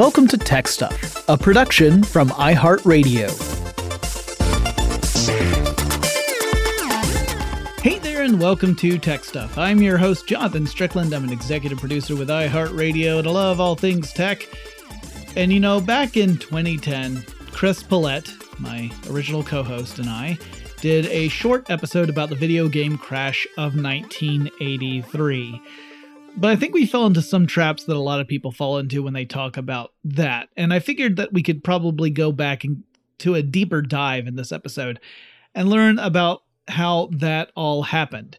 Welcome to Tech Stuff, a production from iHeartRadio. Hey there, and welcome to Tech Stuff. I'm your host, Jonathan Strickland. I'm an executive producer with iHeartRadio, and I love all things tech. And you know, back in 2010, Chris Pollette, my original co host, and I did a short episode about the video game crash of 1983. But I think we fell into some traps that a lot of people fall into when they talk about that. And I figured that we could probably go back and to a deeper dive in this episode and learn about how that all happened.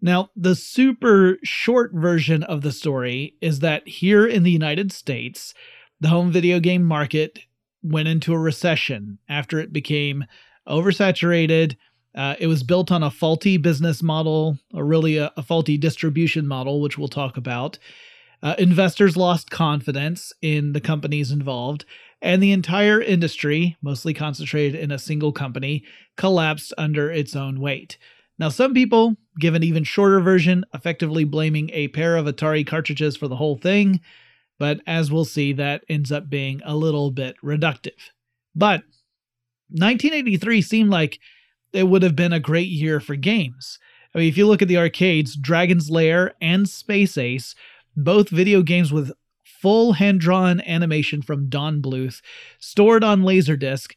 Now, the super short version of the story is that here in the United States, the home video game market went into a recession after it became oversaturated uh, it was built on a faulty business model, or really a, a faulty distribution model, which we'll talk about. Uh, investors lost confidence in the companies involved, and the entire industry, mostly concentrated in a single company, collapsed under its own weight. Now, some people give an even shorter version, effectively blaming a pair of Atari cartridges for the whole thing, but as we'll see, that ends up being a little bit reductive. But 1983 seemed like it would have been a great year for games. I mean, if you look at the arcades, Dragon's Lair and Space Ace, both video games with full hand drawn animation from Don Bluth, stored on Laserdisc,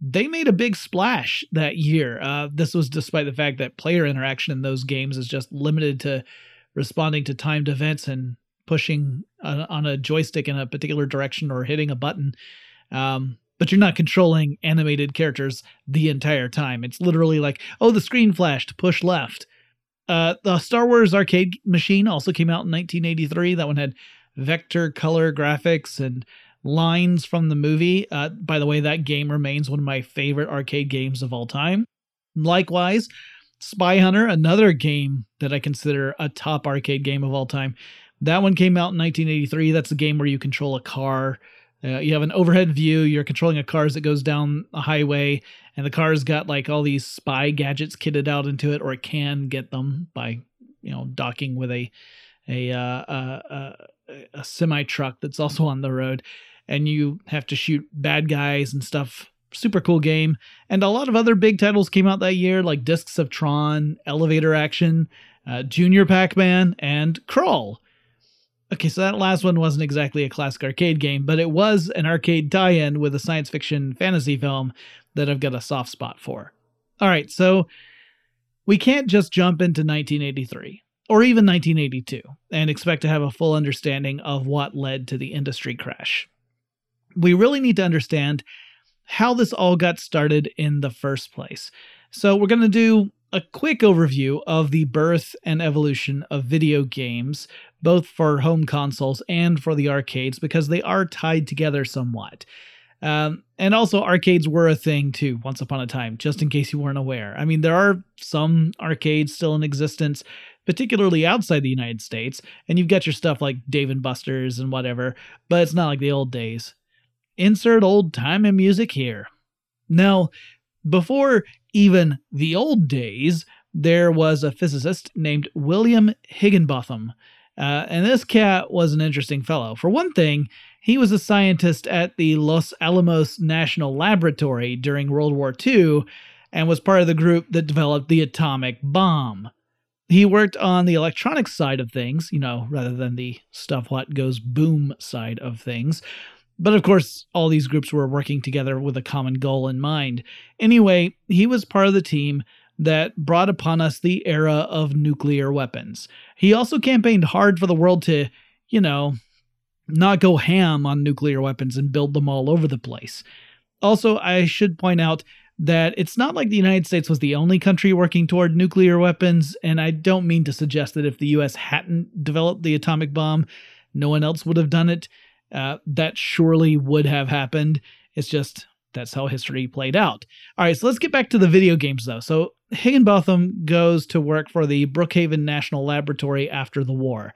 they made a big splash that year. Uh, this was despite the fact that player interaction in those games is just limited to responding to timed events and pushing uh, on a joystick in a particular direction or hitting a button. Um, but you're not controlling animated characters the entire time. It's literally like, oh, the screen flashed, push left. Uh, the Star Wars arcade machine also came out in 1983. That one had vector color graphics and lines from the movie. Uh, by the way, that game remains one of my favorite arcade games of all time. Likewise, Spy Hunter, another game that I consider a top arcade game of all time. That one came out in 1983. That's a game where you control a car uh, you have an overhead view. You're controlling a car as it goes down a highway, and the car's got like all these spy gadgets kitted out into it, or it can get them by you know docking with a a uh, a, a, a semi truck that's also on the road, and you have to shoot bad guys and stuff. Super cool game, and a lot of other big titles came out that year, like Discs of Tron, Elevator Action, uh, Junior Pac-Man, and Krull. Okay, so that last one wasn't exactly a classic arcade game, but it was an arcade tie in with a science fiction fantasy film that I've got a soft spot for. All right, so we can't just jump into 1983 or even 1982 and expect to have a full understanding of what led to the industry crash. We really need to understand how this all got started in the first place. So, we're going to do a quick overview of the birth and evolution of video games, both for home consoles and for the arcades, because they are tied together somewhat. Um, and also, arcades were a thing too, once upon a time, just in case you weren't aware. I mean, there are some arcades still in existence, particularly outside the United States, and you've got your stuff like Dave and Buster's and whatever, but it's not like the old days. Insert old time and music here. Now, before even the old days, there was a physicist named William Higginbotham. Uh, and this cat was an interesting fellow. For one thing, he was a scientist at the Los Alamos National Laboratory during World War II and was part of the group that developed the atomic bomb. He worked on the electronics side of things, you know, rather than the stuff what goes boom side of things. But of course, all these groups were working together with a common goal in mind. Anyway, he was part of the team that brought upon us the era of nuclear weapons. He also campaigned hard for the world to, you know, not go ham on nuclear weapons and build them all over the place. Also, I should point out that it's not like the United States was the only country working toward nuclear weapons, and I don't mean to suggest that if the US hadn't developed the atomic bomb, no one else would have done it. Uh, that surely would have happened. It's just that's how history played out. All right, so let's get back to the video games though. So Higginbotham goes to work for the Brookhaven National Laboratory after the war.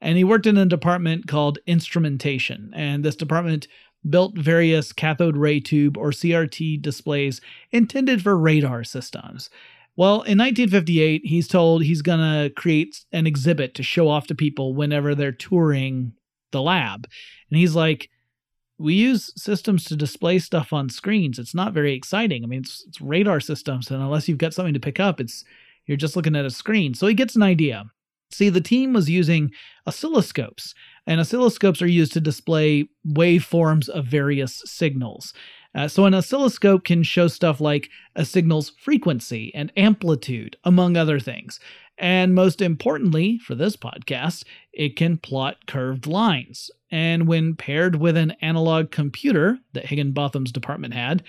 And he worked in a department called instrumentation. And this department built various cathode ray tube or CRT displays intended for radar systems. Well, in 1958, he's told he's going to create an exhibit to show off to people whenever they're touring the lab. And he's like, we use systems to display stuff on screens. It's not very exciting. I mean, it's, it's radar systems, and unless you've got something to pick up, it's you're just looking at a screen. So he gets an idea. See, the team was using oscilloscopes, and oscilloscopes are used to display waveforms of various signals. Uh, so, an oscilloscope can show stuff like a signal's frequency and amplitude, among other things. And most importantly, for this podcast, it can plot curved lines. And when paired with an analog computer that Higginbotham's department had,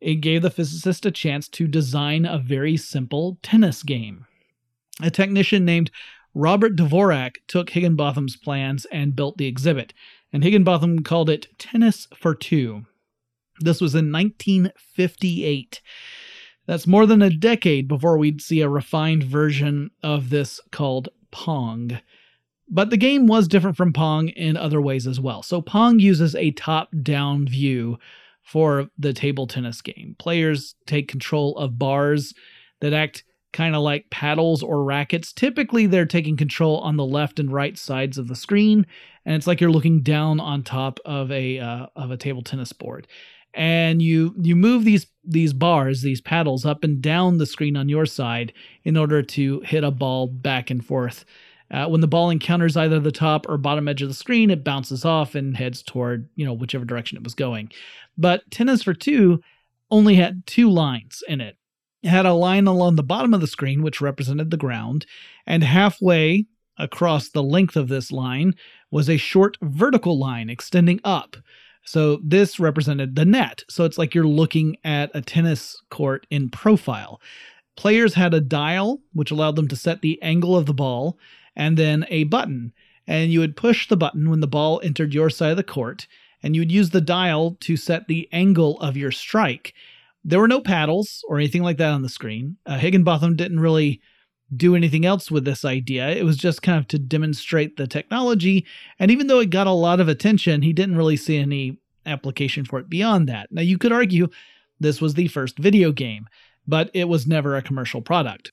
it gave the physicist a chance to design a very simple tennis game. A technician named Robert Dvorak took Higginbotham's plans and built the exhibit, and Higginbotham called it Tennis for Two. This was in 1958. That's more than a decade before we'd see a refined version of this called Pong. But the game was different from Pong in other ways as well. So Pong uses a top down view for the table tennis game. Players take control of bars that act kind of like paddles or rackets. Typically, they're taking control on the left and right sides of the screen, and it's like you're looking down on top of a uh, of a table tennis board. And you you move these these bars, these paddles, up and down the screen on your side in order to hit a ball back and forth. Uh, when the ball encounters either the top or bottom edge of the screen, it bounces off and heads toward you know whichever direction it was going. But tennis for two only had two lines in it. It had a line along the bottom of the screen, which represented the ground, and halfway across the length of this line was a short vertical line extending up. So this represented the net. So it's like you're looking at a tennis court in profile. Players had a dial, which allowed them to set the angle of the ball, and then a button. And you would push the button when the ball entered your side of the court, and you would use the dial to set the angle of your strike. There were no paddles or anything like that on the screen. Uh, Higginbotham didn't really do anything else with this idea. It was just kind of to demonstrate the technology. And even though it got a lot of attention, he didn't really see any application for it beyond that. Now, you could argue this was the first video game, but it was never a commercial product.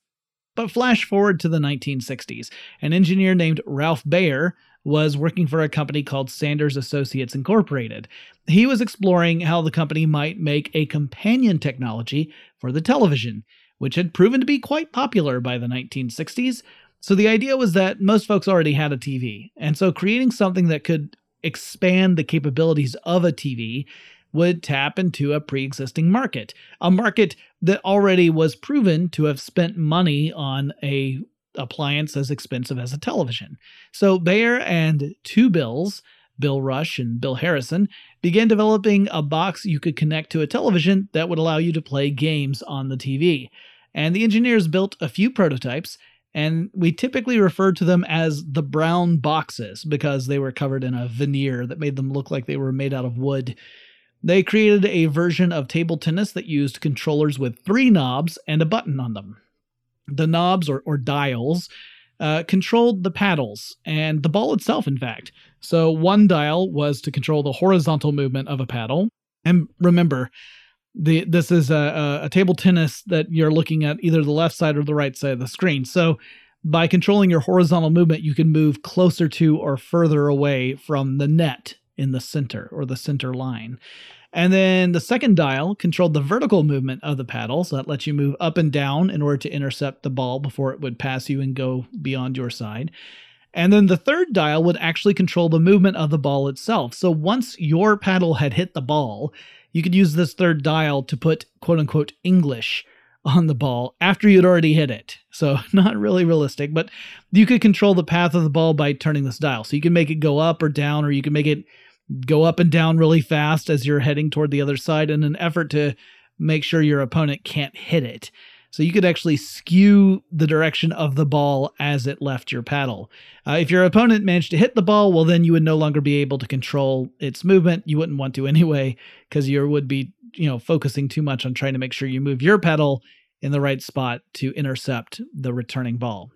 But flash forward to the 1960s. An engineer named Ralph Baer was working for a company called Sanders Associates Incorporated. He was exploring how the company might make a companion technology for the television, which had proven to be quite popular by the 1960s. So the idea was that most folks already had a TV, and so creating something that could expand the capabilities of a TV would tap into a pre existing market, a market that already was proven to have spent money on a appliance as expensive as a television. So Baer and two Bills, Bill Rush and Bill Harrison, began developing a box you could connect to a television that would allow you to play games on the TV. And the engineers built a few prototypes, and we typically refer to them as the brown boxes because they were covered in a veneer that made them look like they were made out of wood. They created a version of table tennis that used controllers with three knobs and a button on them the knobs or, or dials uh, controlled the paddles and the ball itself, in fact. So one dial was to control the horizontal movement of a paddle. And remember, the this is a, a table tennis that you're looking at either the left side or the right side of the screen. So by controlling your horizontal movement, you can move closer to or further away from the net in the center or the center line. And then the second dial controlled the vertical movement of the paddle, so that lets you move up and down in order to intercept the ball before it would pass you and go beyond your side. And then the third dial would actually control the movement of the ball itself. So once your paddle had hit the ball, you could use this third dial to put quote unquote English on the ball after you'd already hit it. So, not really realistic, but you could control the path of the ball by turning this dial. So, you can make it go up or down, or you can make it go up and down really fast as you're heading toward the other side in an effort to make sure your opponent can't hit it. So you could actually skew the direction of the ball as it left your paddle. Uh, if your opponent managed to hit the ball, well, then you would no longer be able to control its movement. You wouldn't want to anyway, because you would be, you know, focusing too much on trying to make sure you move your paddle in the right spot to intercept the returning ball.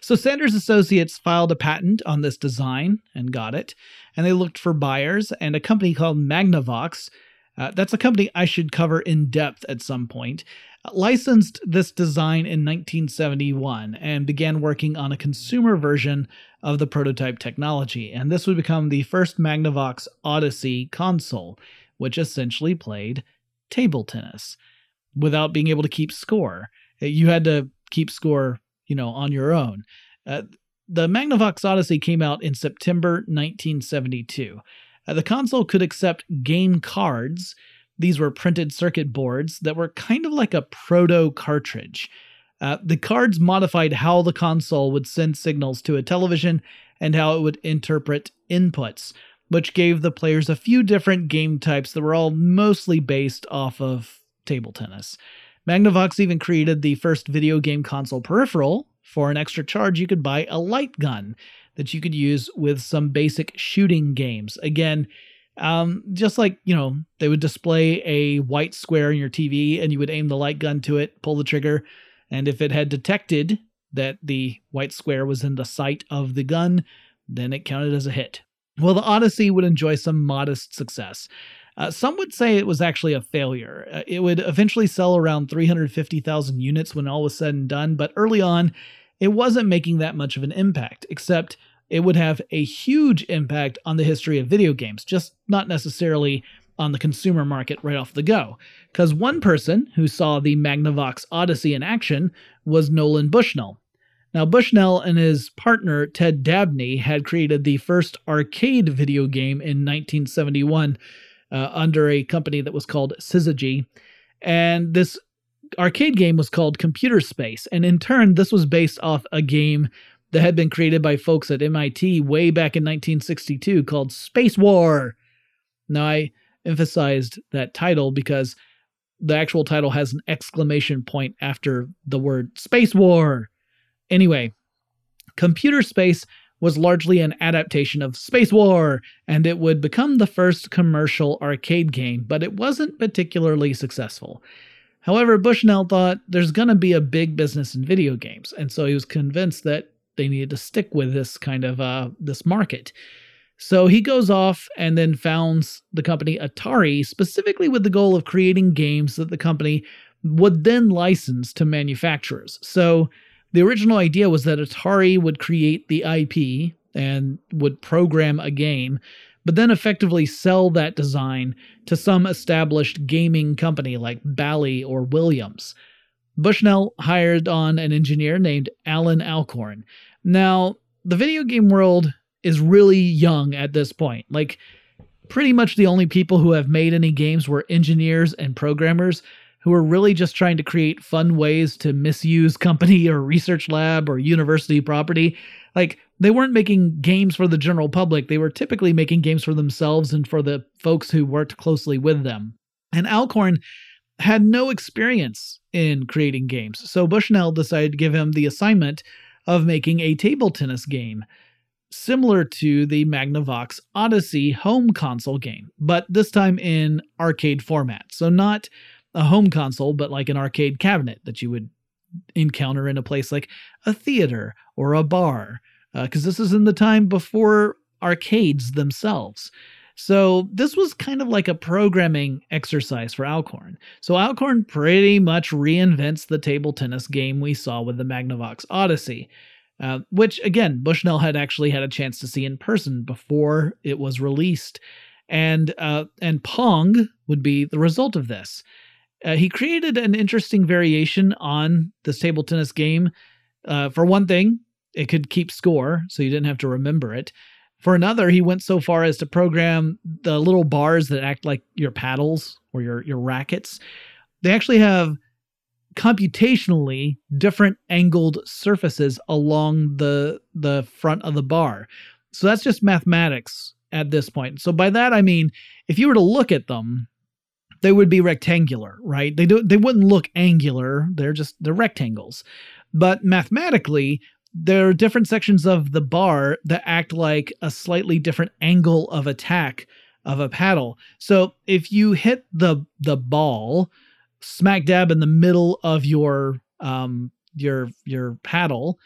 So Sanders Associates filed a patent on this design and got it, and they looked for buyers, and a company called Magnavox. Uh, that's a company I should cover in depth at some point. licensed this design in 1971 and began working on a consumer version of the prototype technology. And this would become the first Magnavox Odyssey console, which essentially played table tennis without being able to keep score. You had to keep score, you know, on your own. Uh, the Magnavox Odyssey came out in September 1972. Uh, the console could accept game cards. These were printed circuit boards that were kind of like a proto cartridge. Uh, the cards modified how the console would send signals to a television and how it would interpret inputs, which gave the players a few different game types that were all mostly based off of table tennis. Magnavox even created the first video game console peripheral. For an extra charge, you could buy a light gun that you could use with some basic shooting games. Again, um, just like, you know, they would display a white square in your TV and you would aim the light gun to it, pull the trigger, and if it had detected that the white square was in the sight of the gun, then it counted as a hit. Well, the Odyssey would enjoy some modest success. Uh, some would say it was actually a failure. Uh, it would eventually sell around 350,000 units when all was said and done, but early on, it wasn't making that much of an impact, except it would have a huge impact on the history of video games, just not necessarily on the consumer market right off the go. Because one person who saw the Magnavox Odyssey in action was Nolan Bushnell. Now, Bushnell and his partner Ted Dabney had created the first arcade video game in 1971 uh, under a company that was called Syzygy. And this arcade game was called Computer Space. And in turn, this was based off a game that had been created by folks at MIT way back in 1962 called Space War. Now, I emphasized that title because the actual title has an exclamation point after the word Space War. Anyway, Computer Space was largely an adaptation of Space War, and it would become the first commercial arcade game, but it wasn't particularly successful. However, Bushnell thought there's going to be a big business in video games, and so he was convinced that they needed to stick with this kind of uh, this market. So he goes off and then founds the company Atari specifically with the goal of creating games that the company would then license to manufacturers. So the original idea was that Atari would create the IP and would program a game, but then effectively sell that design to some established gaming company like Bally or Williams. Bushnell hired on an engineer named Allan Alcorn. Now, the video game world is really young at this point. Like, pretty much the only people who have made any games were engineers and programmers who are really just trying to create fun ways to misuse company or research lab or university property. Like, they weren't making games for the general public, they were typically making games for themselves and for the folks who worked closely with them. And Alcorn had no experience in creating games, so Bushnell decided to give him the assignment of making a table tennis game similar to the Magnavox Odyssey home console game, but this time in arcade format. So, not a home console, but like an arcade cabinet that you would encounter in a place like a theater or a bar, because uh, this is in the time before arcades themselves. So this was kind of like a programming exercise for Alcorn. So Alcorn pretty much reinvents the table tennis game we saw with the Magnavox Odyssey. Uh, which again Bushnell had actually had a chance to see in person before it was released, and uh, and Pong would be the result of this. Uh, he created an interesting variation on this table tennis game. Uh, for one thing, it could keep score, so you didn't have to remember it. For another, he went so far as to program the little bars that act like your paddles or your, your rackets. They actually have computationally different angled surfaces along the the front of the bar. So that's just mathematics at this point. So by that I mean if you were to look at them, they would be rectangular, right? They do they wouldn't look angular. They're just they're rectangles. But mathematically, there are different sections of the bar that act like a slightly different angle of attack of a paddle. So if you hit the the ball smack dab in the middle of your um your your paddle,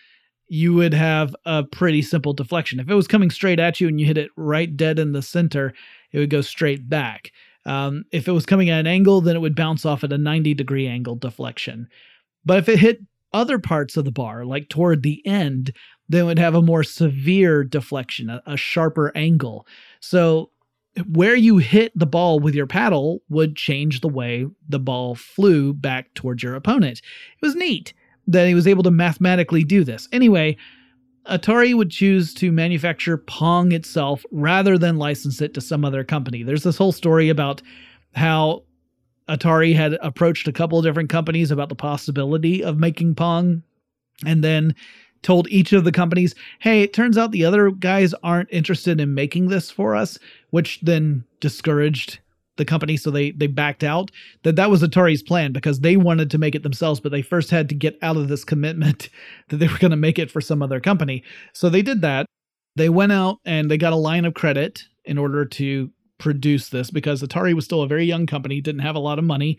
you would have a pretty simple deflection. If it was coming straight at you and you hit it right dead in the center, it would go straight back. Um, if it was coming at an angle, then it would bounce off at a 90 degree angle deflection. But if it hit other parts of the bar, like toward the end, then it would have a more severe deflection, a, a sharper angle. So where you hit the ball with your paddle would change the way the ball flew back towards your opponent. It was neat that he was able to mathematically do this. Anyway, Atari would choose to manufacture Pong itself rather than license it to some other company. There's this whole story about how Atari had approached a couple of different companies about the possibility of making Pong and then told each of the companies, hey, it turns out the other guys aren't interested in making this for us, which then discouraged the company so they they backed out that that was atari's plan because they wanted to make it themselves but they first had to get out of this commitment that they were going to make it for some other company. So they did that. They went out and they got a line of credit in order to produce this because atari was still a very young company didn't have a lot of money.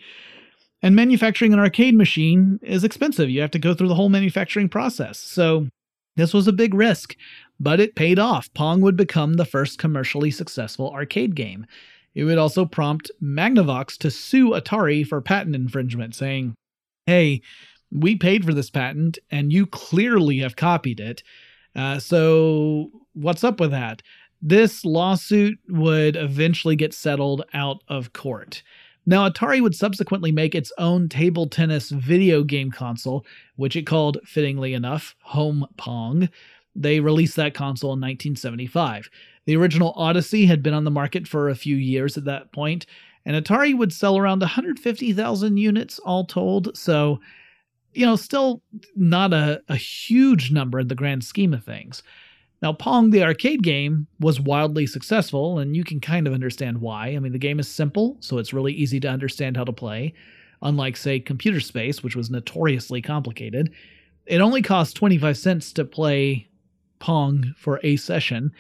And manufacturing an arcade machine is expensive. You have to go through the whole manufacturing process. So this was a big risk but it paid off. Pong would become the first commercially successful arcade game it would also prompt Magnavox to sue Atari for patent infringement, saying, Hey, we paid for this patent and you clearly have copied it. Uh, so, what's up with that? This lawsuit would eventually get settled out of court. Now, Atari would subsequently make its own table tennis video game console, which it called, fittingly enough, Home Pong. They released that console in 1975. The original Odyssey had been on the market for a few years at that point, and Atari would sell around 150,000 units all told. So, you know, still not a, a huge number in the grand scheme of things. Now, Pong, the arcade game, was wildly successful, and you can kind of understand why. I mean, the game is simple, so it's really easy to understand how to play, unlike, say, Computer Space, which was notoriously complicated. It only cost 25 cents to play Pong for a session,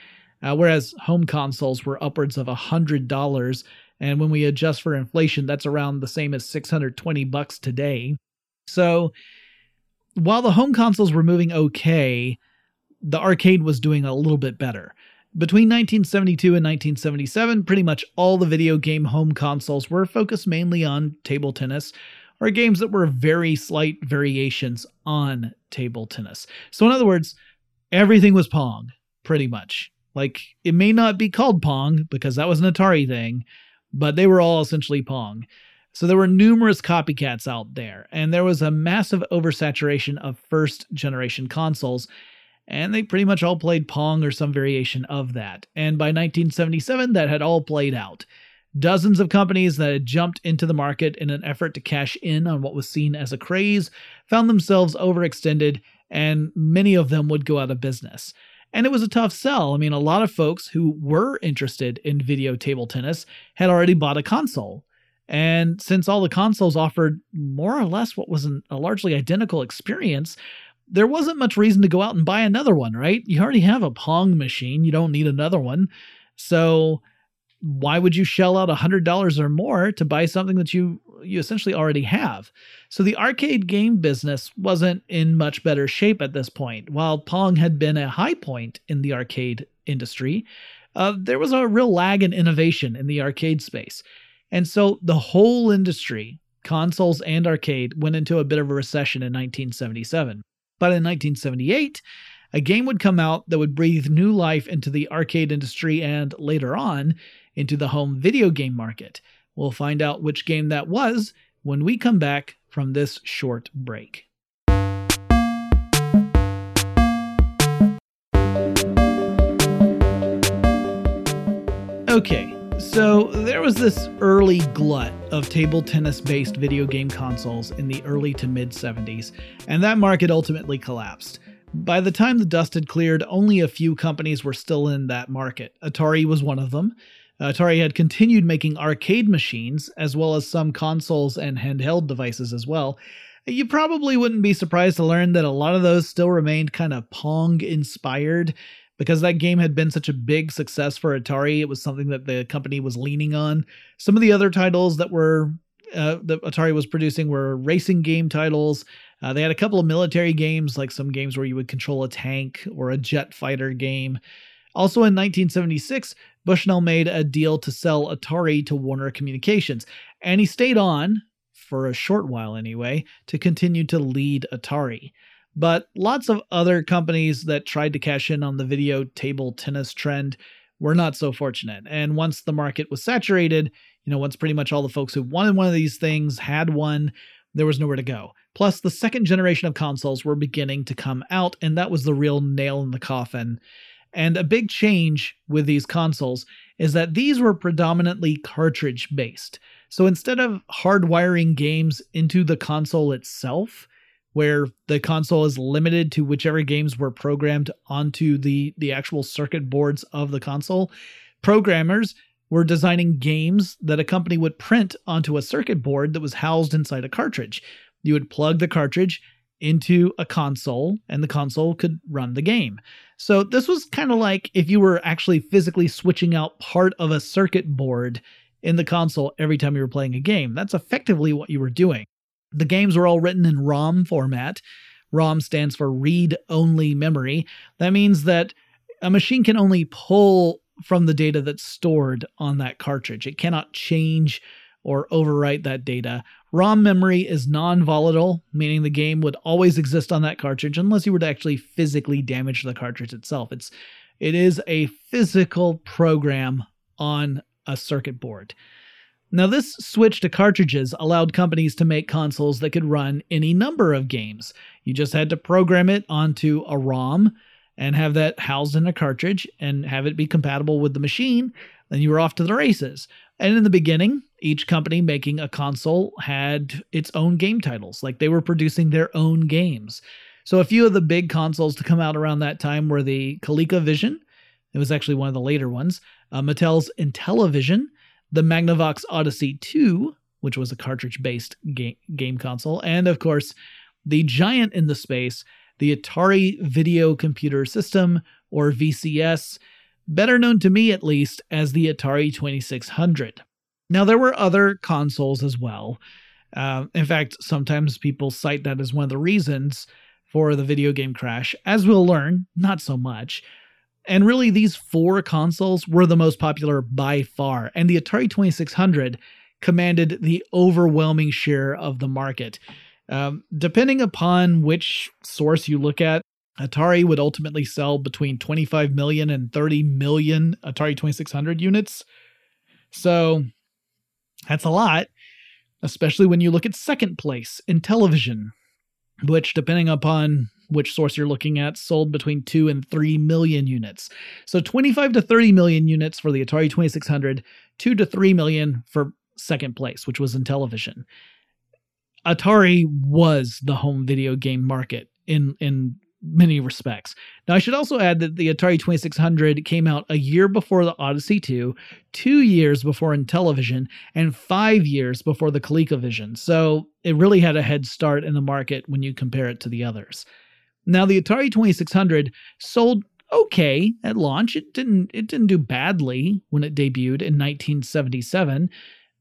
uh, whereas home consoles were upwards of $100. And when we adjust for inflation, that's around the same as 620 bucks today. So while the home consoles were moving okay, the arcade was doing a little bit better. Between 1972 and 1977, pretty much all the video game home consoles were focused mainly on table tennis or games that were very slight variations on table tennis. So, in other words, everything was Pong, pretty much. Like it may not be called Pong because that was an Atari thing, but they were all essentially Pong. So there were numerous copycats out there, and there was a massive oversaturation of first generation consoles, and they pretty much all played Pong or some variation of that. And by 1977, that had all played out. Dozens of companies that had jumped into the market in an effort to cash in on what was seen as a craze found themselves overextended, and many of them would go out of business. And it was a tough sell. I mean, a lot of folks who were interested in video table tennis had already bought a console. And since all the consoles offered more or less what was an, a largely identical experience, there wasn't much reason to go out and buy another one, right? You already have a Pong machine, you don't need another one. So why would you shell out $100 or more to buy something that you you essentially already have. So the arcade game business wasn't in much better shape at this point. While Pong had been a high point in the arcade industry, uh, there was a real lag in innovation in the arcade space. And so the whole industry, consoles and arcade, went into a bit of a recession in 1977. But in 1978, a game would come out that would breathe new life into the arcade industry and later on into the home video game market. We'll find out which game that was when we come back from this short break. Okay, so there was this early glut of table tennis based video game consoles in the early to mid 70s, and that market ultimately collapsed. By the time the dust had cleared, only a few companies were still in that market. Atari was one of them. Atari had continued making arcade machines, as well as some consoles and handheld devices as well. You probably wouldn't be surprised to learn that a lot of those still remained kind of Pong inspired because that game had been such a big success for Atari. It was something that the company was leaning on. Some of the other titles that were uh, that Atari was producing were racing game titles. Uh, they had a couple of military games, like some games where you would control a tank or a jet fighter game. Also in 1976, Bushnell made a deal to sell Atari to Warner Communications, and he stayed on, for a short while anyway, to continue to lead Atari. But lots of other companies that tried to cash in on the video table tennis trend were not so fortunate. And once the market was saturated, you know, once pretty much all the folks who wanted one of these things had one, there was nowhere to go. Plus, the second generation of consoles were beginning to come out, and that was the real nail in the coffin. And a big change with these consoles is that these were predominantly cartridge based. So instead of hardwiring games into the console itself, where the console is limited to whichever games were programmed onto the, the actual circuit boards of the console, programmers were designing games that a company would print onto a circuit board that was housed inside a cartridge. You would plug the cartridge into a console and the console could run the game. So this was kind of like if you were actually physically switching out part of a circuit board in the console every time you were playing a game. That's effectively what you were doing. The games were all written in ROM format. ROM stands for read only memory. That means that a machine can only pull from the data that's stored on that cartridge. It cannot change or overwrite that data. ROM memory is non volatile, meaning the game would always exist on that cartridge unless you were to actually physically damage the cartridge itself. It's it is a physical program on a circuit board. Now, this switch to cartridges allowed companies to make consoles that could run any number of games. You just had to program it onto a ROM and have that housed in a cartridge and have it be compatible with the machine. Then you were off to the races. And in the beginning, each company making a console had its own game titles, like they were producing their own games. So a few of the big consoles to come out around that time were the ColecoVision. It was actually one of the later ones. Uh, Mattel's Intellivision, the Magnavox Odyssey 2, which was a cartridge based game, game console, and of course, the giant in the space, the Atari Video Computer System, or VCS, better known to me at least as the Atari 2600. Now, there were other consoles as well. Uh, in fact, sometimes people cite that as one of the reasons for the video game crash. As we'll learn, not so much. And really, these four consoles were the most popular by far, and the Atari 2600 commanded the overwhelming share of the market. Um, depending upon which source you look at, Atari would ultimately sell between 25 million and 30 million Atari 2600 units. So that's a lot, especially when you look at second place Intellivision, which, depending upon which source you're looking at, sold between 2 and 3 million units. So 25 to 30 million units for the Atari 2600, 2 to 3 million for second place, which was Intellivision. Atari was the home video game market in in many respects. Now, I should also add that the Atari 2600 came out a year before the Odyssey 2, two years before Intellivision, and five years before the ColecoVision. So it really had a head start in the market when you compare it to the others. Now, the Atari 2600 sold okay at launch. It didn't it didn't do badly when it debuted in 1977,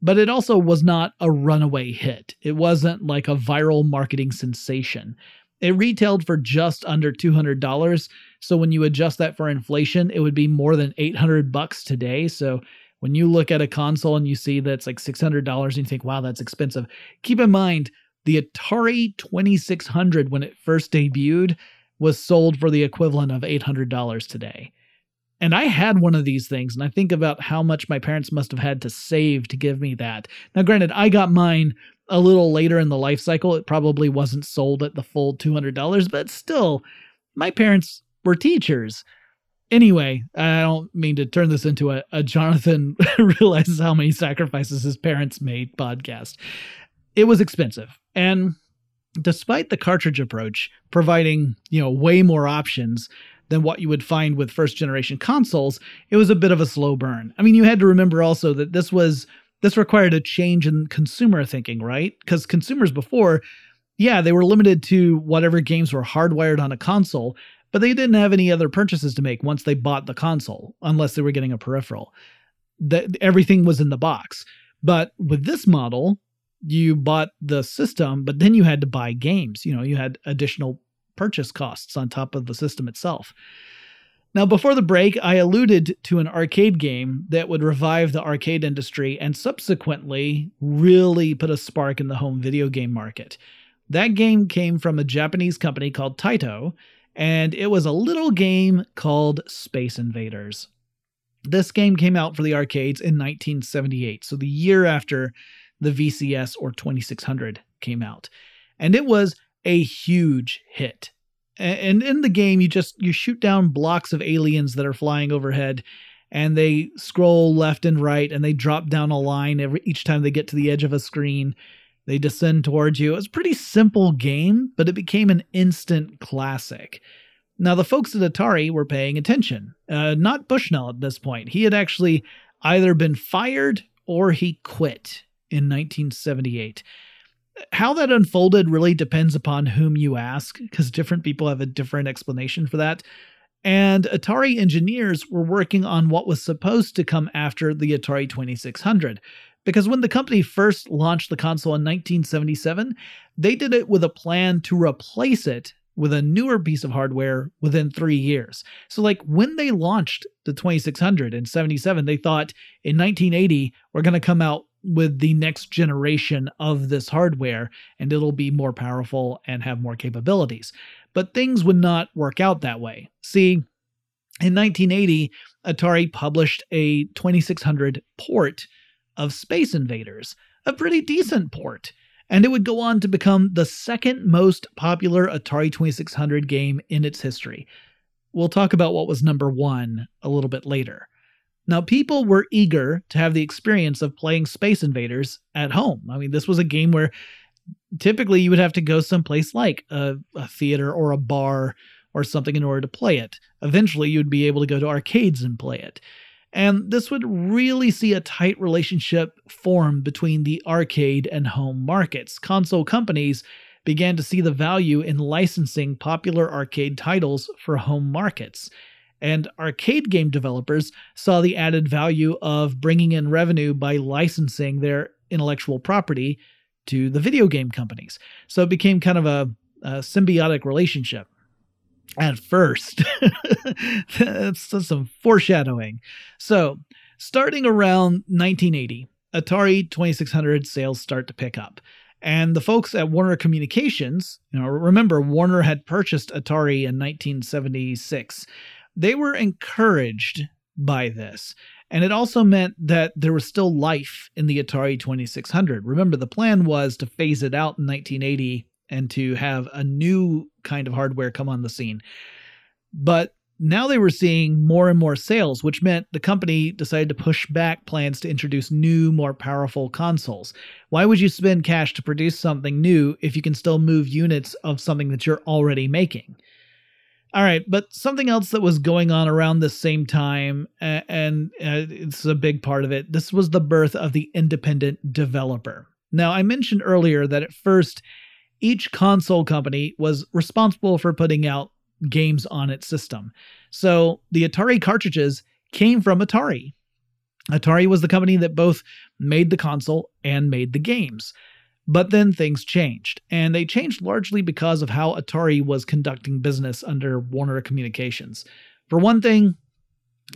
but it also was not a runaway hit. It wasn't like a viral marketing sensation. It retailed for just under $200, so when you adjust that for inflation, it would be more than 800 bucks today. So when you look at a console and you see that's like $600 and you think, "Wow, that's expensive." Keep in mind the Atari 2600, when it first debuted, was sold for the equivalent of $800 today. And I had one of these things, and I think about how much my parents must have had to save to give me that. Now, granted, I got mine a little later in the life cycle. It probably wasn't sold at the full $200, but still, my parents were teachers. Anyway, I don't mean to turn this into a, a Jonathan realizes how many sacrifices his parents made podcast. It was expensive. And despite the cartridge approach providing, you know, way more options than what you would find with first generation consoles, it was a bit of a slow burn. I mean, you had to remember also that this was this required a change in consumer thinking, right? Cuz consumers before, yeah, they were limited to whatever games were hardwired on a console, but they didn't have any other purchases to make once they bought the console unless they were getting a peripheral. The, everything was in the box. But with this model, you bought the system, but then you had to buy games. You know, you had additional purchase costs on top of the system itself. Now, before the break, I alluded to an arcade game that would revive the arcade industry and subsequently really put a spark in the home video game market. That game came from a Japanese company called Taito, and it was a little game called Space Invaders. This game came out for the arcades in 1978, so the year after the VCS or 2600 came out. And it was a huge hit. And in the game you just you shoot down blocks of aliens that are flying overhead and they scroll left and right and they drop down a line every each time they get to the edge of a screen. They descend towards you. It was a pretty simple game, but it became an instant classic. Now, the folks at Atari were paying attention. Uh, not Bushnell at this point. He had actually either been fired or he quit in 1978. How that unfolded really depends upon whom you ask, because different people have a different explanation for that. And Atari engineers were working on what was supposed to come after the Atari 2600. Because when the company first launched the console in 1977, they did it with a plan to replace it with a newer piece of hardware within three years. So, like when they launched the 2600 in 77, they thought in 1980, we're going to come out with the next generation of this hardware and it'll be more powerful and have more capabilities. But things would not work out that way. See, in 1980, Atari published a 2600 port of Space Invaders, a pretty decent port and it would go on to become the second most popular Atari 2600 game in its history. We'll talk about what was number one a little bit later. Now, people were eager to have the experience of playing Space Invaders at home. I mean, this was a game where typically you would have to go someplace like a, a theater or a bar or something in order to play it. Eventually, you'd be able to go to arcades and play it. And this would really see a tight relationship form between the arcade and home markets. Console companies began to see the value in licensing popular arcade titles for home markets. And arcade game developers saw the added value of bringing in revenue by licensing their intellectual property to the video game companies. So it became kind of a, a symbiotic relationship at first. That's some foreshadowing. So, starting around 1980, Atari 2600 sales start to pick up. And the folks at Warner Communications, you know, remember Warner had purchased Atari in 1976. They were encouraged by this. And it also meant that there was still life in the Atari 2600. Remember, the plan was to phase it out in 1980 and to have a new kind of hardware come on the scene. But now they were seeing more and more sales, which meant the company decided to push back plans to introduce new, more powerful consoles. Why would you spend cash to produce something new if you can still move units of something that you're already making? All right, but something else that was going on around the same time, and uh, it's a big part of it, this was the birth of the independent developer. Now, I mentioned earlier that at first each console company was responsible for putting out games on its system. So the Atari cartridges came from Atari. Atari was the company that both made the console and made the games. But then things changed, and they changed largely because of how Atari was conducting business under Warner Communications. For one thing,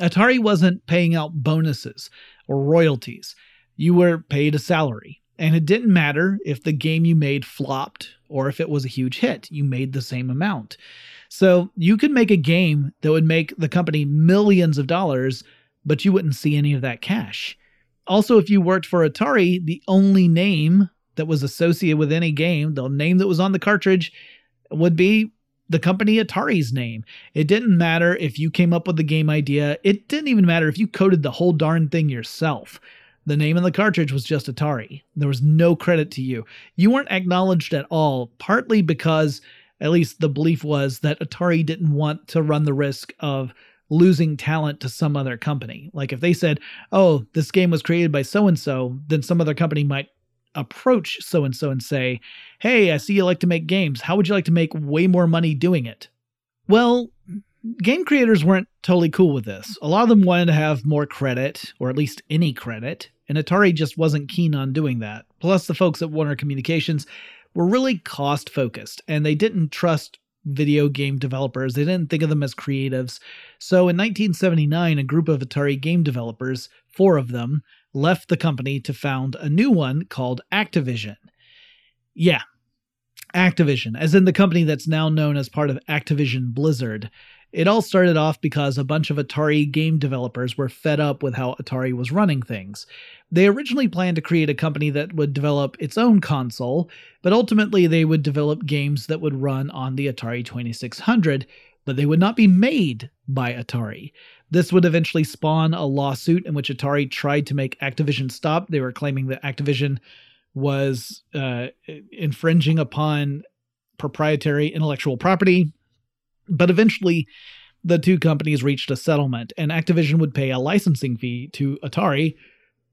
Atari wasn't paying out bonuses or royalties. You were paid a salary. And it didn't matter if the game you made flopped or if it was a huge hit, you made the same amount. So you could make a game that would make the company millions of dollars, but you wouldn't see any of that cash. Also, if you worked for Atari, the only name that was associated with any game, the name that was on the cartridge, would be the company Atari's name. It didn't matter if you came up with the game idea, it didn't even matter if you coded the whole darn thing yourself. The name on the cartridge was just Atari. There was no credit to you. You weren't acknowledged at all, partly because, at least the belief was, that Atari didn't want to run the risk of losing talent to some other company. Like if they said, oh, this game was created by so and so, then some other company might approach so and so and say, hey, I see you like to make games. How would you like to make way more money doing it? Well, game creators weren't totally cool with this. A lot of them wanted to have more credit, or at least any credit, and Atari just wasn't keen on doing that. Plus, the folks at Warner Communications were really cost focused, and they didn't trust video game developers. They didn't think of them as creatives. So in 1979, a group of Atari game developers, four of them, left the company to found a new one called Activision. Yeah, Activision, as in the company that's now known as part of Activision Blizzard. It all started off because a bunch of Atari game developers were fed up with how Atari was running things. They originally planned to create a company that would develop its own console, but ultimately they would develop games that would run on the Atari 2600, but they would not be made by Atari. This would eventually spawn a lawsuit in which Atari tried to make Activision stop. They were claiming that Activision was uh, infringing upon proprietary intellectual property. But eventually, the two companies reached a settlement, and Activision would pay a licensing fee to Atari,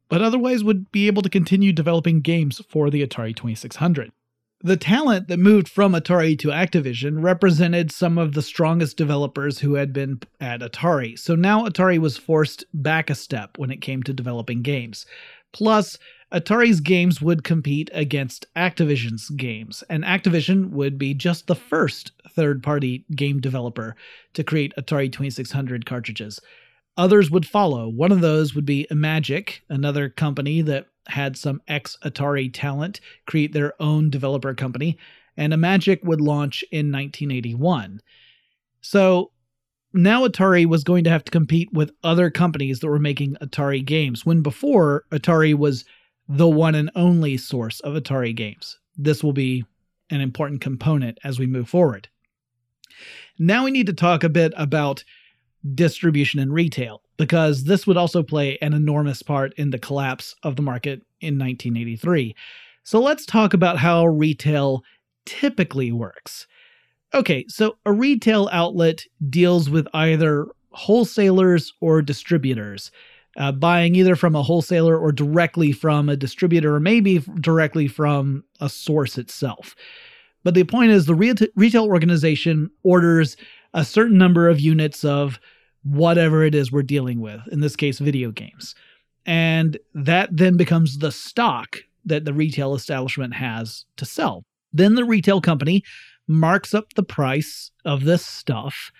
but otherwise would be able to continue developing games for the Atari 2600. The talent that moved from Atari to Activision represented some of the strongest developers who had been at Atari, so now Atari was forced back a step when it came to developing games. Plus, Atari's games would compete against Activision's games, and Activision would be just the first third party game developer to create Atari 2600 cartridges. Others would follow. One of those would be Imagic, another company that had some ex Atari talent create their own developer company, and Imagic would launch in 1981. So now Atari was going to have to compete with other companies that were making Atari games, when before Atari was the one and only source of Atari games. This will be an important component as we move forward. Now we need to talk a bit about distribution and retail, because this would also play an enormous part in the collapse of the market in 1983. So let's talk about how retail typically works. Okay, so a retail outlet deals with either wholesalers or distributors uh, buying either from a wholesaler or directly from a distributor, or maybe directly from a source itself. But the point is, the retail organization orders a certain number of units of whatever it is we're dealing with, in this case, video games. And that then becomes the stock that the retail establishment has to sell. Then the retail company marks up the price of this stuff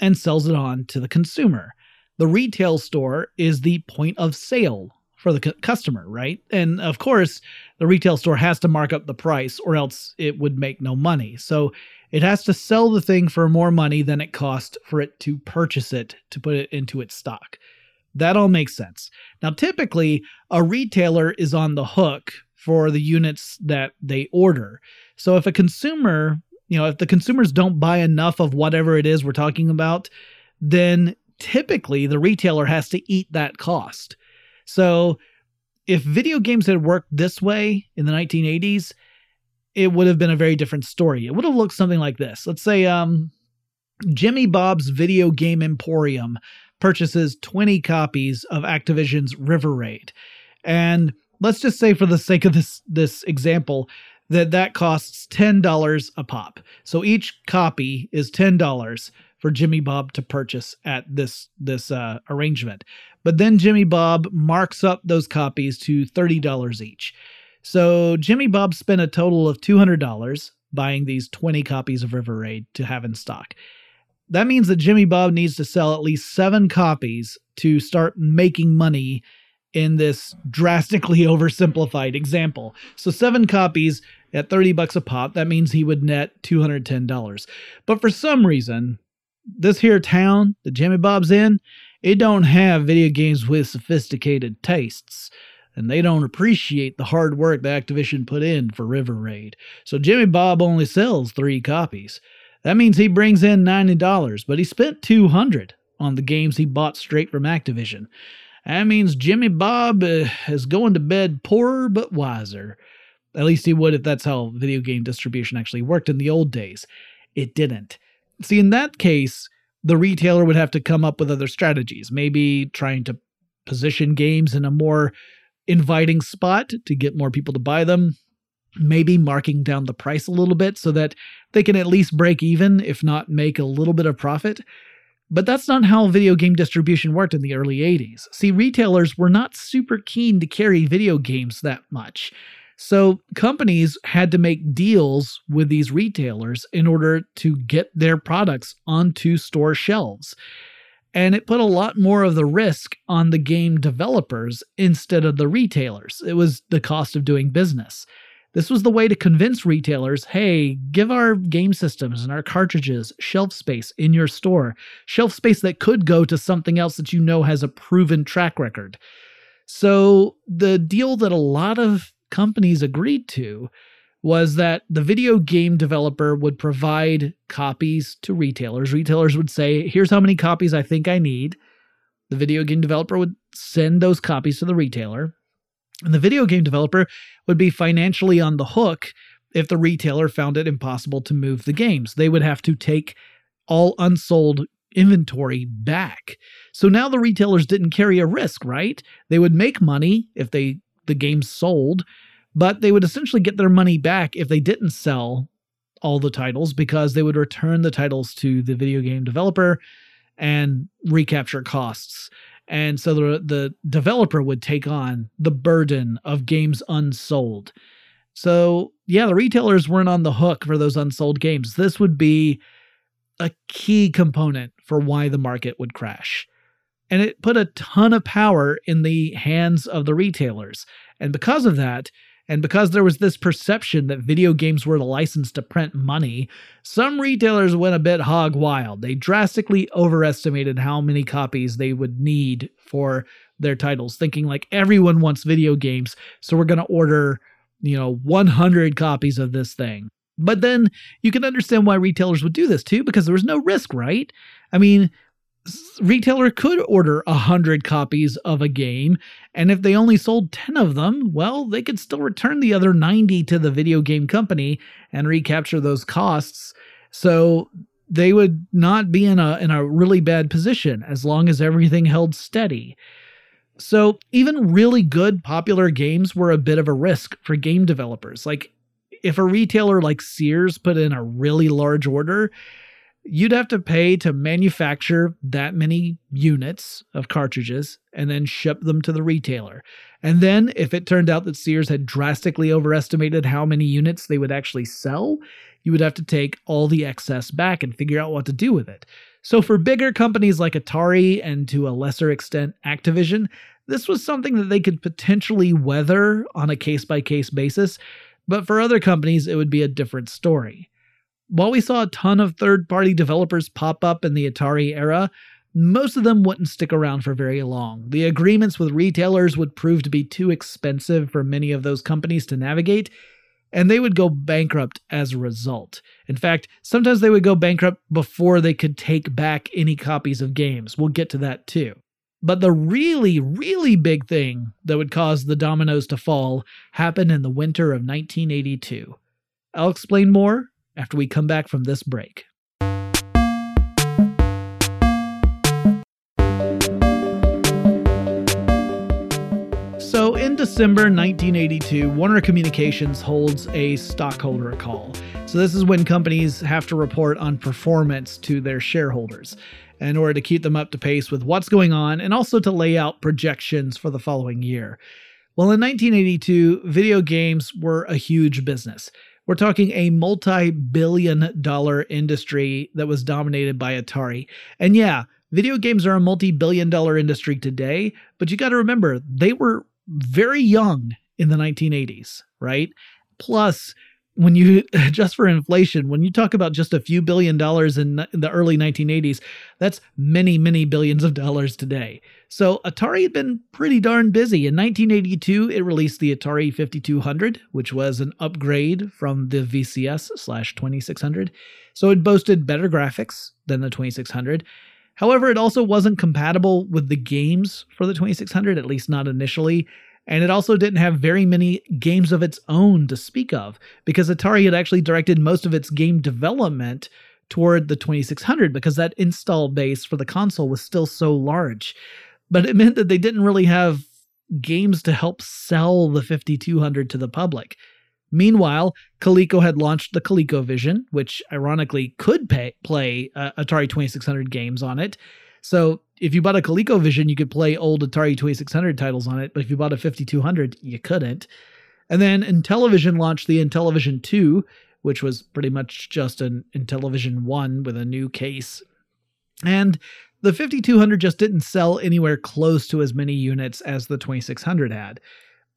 and sells it on to the consumer the retail store is the point of sale for the customer, right? And of course, the retail store has to mark up the price or else it would make no money. So it has to sell the thing for more money than it cost for it to purchase it to put it into its stock. That all makes sense. Now, typically, a retailer is on the hook for the units that they order. So if a consumer, you know, if the consumers don't buy enough of whatever it is we're talking about, then typically the retailer has to eat that cost. So if video games had worked this way in the 1980s, it would have been a very different story. It would have looked something like this. Let's say um, Jimmy Bob's Video Game Emporium purchases 20 copies of Activision's River Raid. And let's just say for the sake of this this example that that costs $10 a pop. So each copy is $10 for Jimmy Bob to purchase at this this uh, arrangement. But then Jimmy Bob marks up those copies to thirty dollars each. So Jimmy Bob spent a total of two hundred dollars buying these twenty copies of River Raid to have in stock. That means that Jimmy Bob needs to sell at least seven copies to start making money in this drastically oversimplified example. So seven copies at 30 bucks a pop, that means he would net $210. But for some reason, this here town that Jimmy Bob's in, it don't have video games with sophisticated tastes, and they don't appreciate the hard work that Activision put in for River Raid. So Jimmy Bob only sells three copies. That means he brings in $90, but he spent 200 on the games he bought straight from Activision. That means Jimmy Bob uh, is going to bed poorer but wiser. At least he would if that's how video game distribution actually worked in the old days. It didn't. See, in that case, the retailer would have to come up with other strategies, maybe trying to position games in a more inviting spot to get more people to buy them, maybe marking down the price a little bit so that they can at least break even, if not make a little bit of profit. But that's not how video game distribution worked in the early 80s. See, retailers were not super keen to carry video games that much. So companies had to make deals with these retailers in order to get their products onto store shelves. And it put a lot more of the risk on the game developers instead of the retailers. It was the cost of doing business. This was the way to convince retailers hey, give our game systems and our cartridges shelf space in your store, shelf space that could go to something else that you know has a proven track record. So, the deal that a lot of companies agreed to was that the video game developer would provide copies to retailers. Retailers would say, Here's how many copies I think I need. The video game developer would send those copies to the retailer. And the video game developer would be financially on the hook if the retailer found it impossible to move the games. They would have to take all unsold inventory back. So now the retailers didn't carry a risk, right? They would make money if they the games sold, but they would essentially get their money back if they didn't sell all the titles because they would return the titles to the video game developer and recapture costs. And so the, the developer would take on the burden of games unsold. So, yeah, the retailers weren't on the hook for those unsold games. This would be a key component for why the market would crash. And it put a ton of power in the hands of the retailers. And because of that, and because there was this perception that video games were the license to print money, some retailers went a bit hog wild. They drastically overestimated how many copies they would need for their titles, thinking like everyone wants video games, so we're going to order, you know, 100 copies of this thing. But then you can understand why retailers would do this too, because there was no risk, right? I mean, retailer could order a hundred copies of a game, and if they only sold 10 of them, well, they could still return the other 90 to the video game company and recapture those costs. So they would not be in a in a really bad position as long as everything held steady. So even really good popular games were a bit of a risk for game developers. Like if a retailer like Sears put in a really large order, you'd have to pay to manufacture that many units of cartridges and then ship them to the retailer. And then, if it turned out that Sears had drastically overestimated how many units they would actually sell, you would have to take all the excess back and figure out what to do with it. So, for bigger companies like Atari and to a lesser extent Activision, this was something that they could potentially weather on a case by case basis. But for other companies, it would be a different story. While we saw a ton of third party developers pop up in the Atari era, most of them wouldn't stick around for very long. The agreements with retailers would prove to be too expensive for many of those companies to navigate, and they would go bankrupt as a result. In fact, sometimes they would go bankrupt before they could take back any copies of games. We'll get to that too. But the really, really big thing that would cause the dominoes to fall happened in the winter of 1982. I'll explain more after we come back from this break. So, in December 1982, Warner Communications holds a stockholder call. So, this is when companies have to report on performance to their shareholders in order to keep them up to pace with what's going on and also to lay out projections for the following year. Well, in 1982, video games were a huge business. We're talking a multi billion dollar industry that was dominated by Atari. And yeah, video games are a multi billion dollar industry today, but you got to remember, they were very young in the 1980s, right? Plus, when you adjust for inflation, when you talk about just a few billion dollars in the early 1980s, that's many, many billions of dollars today. So Atari had been pretty darn busy. In 1982, it released the Atari 5200, which was an upgrade from the VCS slash 2600. So it boasted better graphics than the 2600. However, it also wasn't compatible with the games for the 2600, at least not initially and it also didn't have very many games of its own to speak of because Atari had actually directed most of its game development toward the 2600 because that install base for the console was still so large. But it meant that they didn't really have games to help sell the 5200 to the public. Meanwhile, Coleco had launched the ColecoVision, which ironically could pay, play uh, Atari 2600 games on it. So if you bought a ColecoVision, you could play old Atari 2600 titles on it, but if you bought a 5200, you couldn't. And then Intellivision launched the Intellivision 2, which was pretty much just an Intellivision 1 with a new case. And the 5200 just didn't sell anywhere close to as many units as the 2600 had.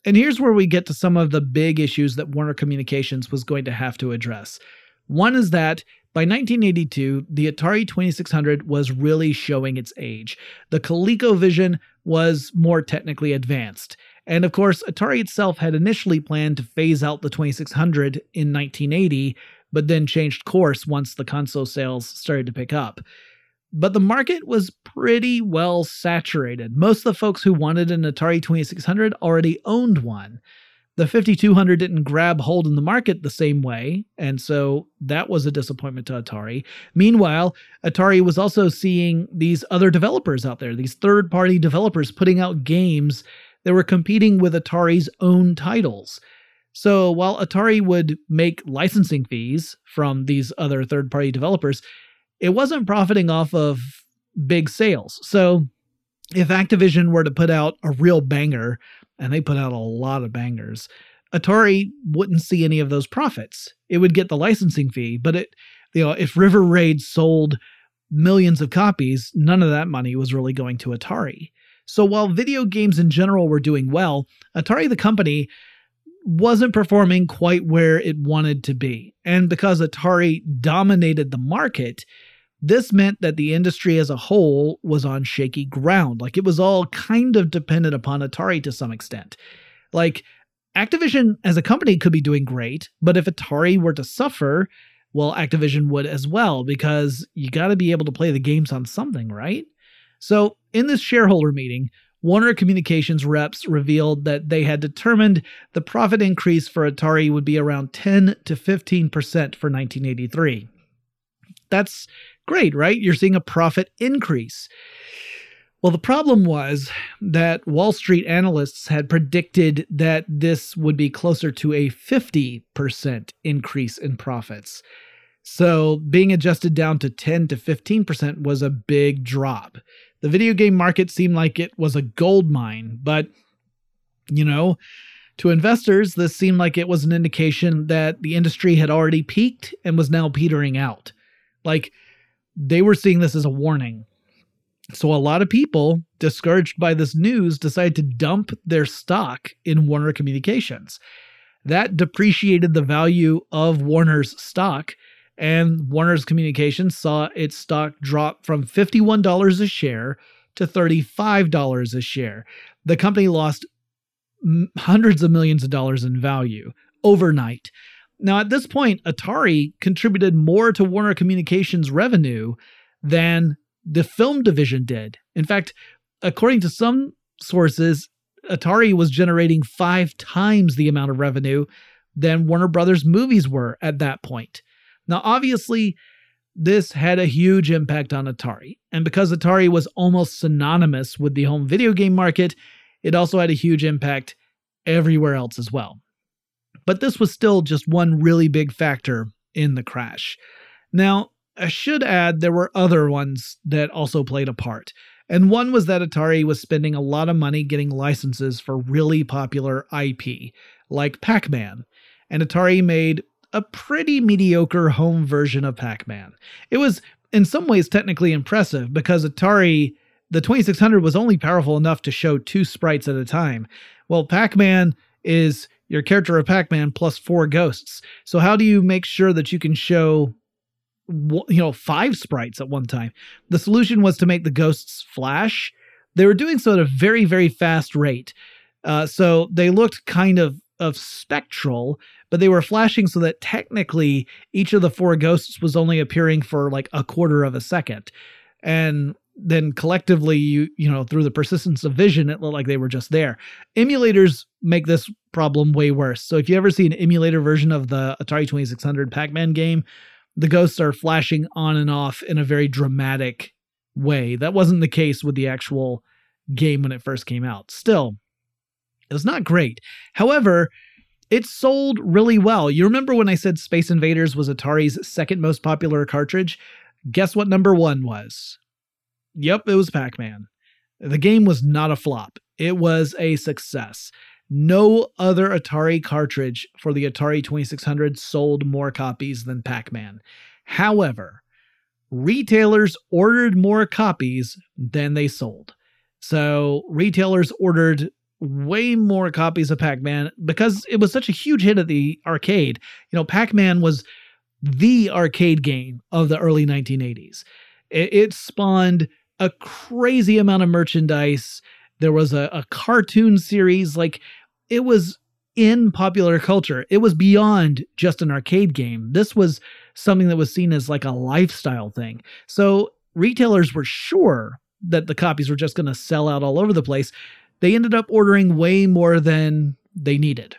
And here's where we get to some of the big issues that Warner Communications was going to have to address. One is that by 1982, the Atari 2600 was really showing its age. The ColecoVision was more technically advanced. And of course, Atari itself had initially planned to phase out the 2600 in 1980, but then changed course once the console sales started to pick up. But the market was pretty well saturated. Most of the folks who wanted an Atari 2600 already owned one. The 5200 didn't grab hold in the market the same way, and so that was a disappointment to Atari. Meanwhile, Atari was also seeing these other developers out there, these third party developers putting out games that were competing with Atari's own titles. So while Atari would make licensing fees from these other third party developers, it wasn't profiting off of big sales. So if Activision were to put out a real banger, and they put out a lot of bangers, Atari wouldn't see any of those profits. It would get the licensing fee, but it, you know, if River Raid sold millions of copies, none of that money was really going to Atari. So while video games in general were doing well, Atari the company wasn't performing quite where it wanted to be. And because Atari dominated the market, this meant that the industry as a whole was on shaky ground. Like it was all kind of dependent upon Atari to some extent. Like Activision as a company could be doing great, but if Atari were to suffer, well, Activision would as well, because you got to be able to play the games on something, right? So, in this shareholder meeting, Warner Communications reps revealed that they had determined the profit increase for Atari would be around 10 to 15% for 1983. That's Great, right? You're seeing a profit increase. Well, the problem was that Wall Street analysts had predicted that this would be closer to a 50% increase in profits. So, being adjusted down to 10 to 15% was a big drop. The video game market seemed like it was a gold mine, but, you know, to investors, this seemed like it was an indication that the industry had already peaked and was now petering out. Like, they were seeing this as a warning. So a lot of people, discouraged by this news, decided to dump their stock in Warner Communications. That depreciated the value of Warner's stock, and Warner's Communications saw its stock drop from $51 a share to $35 a share. The company lost hundreds of millions of dollars in value overnight. Now, at this point, Atari contributed more to Warner Communications' revenue than the film division did. In fact, according to some sources, Atari was generating five times the amount of revenue than Warner Brothers movies were at that point. Now, obviously, this had a huge impact on Atari. And because Atari was almost synonymous with the home video game market, it also had a huge impact everywhere else as well. But this was still just one really big factor in the crash. Now, I should add there were other ones that also played a part. And one was that Atari was spending a lot of money getting licenses for really popular IP, like Pac Man. And Atari made a pretty mediocre home version of Pac Man. It was, in some ways, technically impressive because Atari, the 2600, was only powerful enough to show two sprites at a time. Well, Pac Man is your character of Pac-Man plus four ghosts. So how do you make sure that you can show you know five sprites at one time? The solution was to make the ghosts flash. They were doing so at a very very fast rate. Uh, so they looked kind of of spectral, but they were flashing so that technically each of the four ghosts was only appearing for like a quarter of a second. And then collectively you you know through the persistence of vision it looked like they were just there. Emulators make this problem way worse. So if you ever see an emulator version of the atari 2600 pac-man game the ghosts are flashing on and off in a very dramatic way. That wasn't the case with the actual game when it first came out. Still it was not great. However it sold really well. You remember when i said space invaders was atari's second most popular cartridge? Guess what number one was Yep, it was Pac Man. The game was not a flop, it was a success. no other Atari cartridge for the Atari 2600 sold more copies than Pac Man. However, retailers ordered more copies than they sold. So retailers ordered way more copies of Pac Man because it was such a huge hit at the arcade. You know, Pac Man was the arcade game of the early 1980s. It, it, spawned a crazy amount of merchandise. There was a, a cartoon series. Like, it was in popular culture. It was beyond just an arcade game. This was something that was seen as like a lifestyle thing. So retailers were sure that the copies were just going to sell out all over the place. They ended up ordering way more than they needed.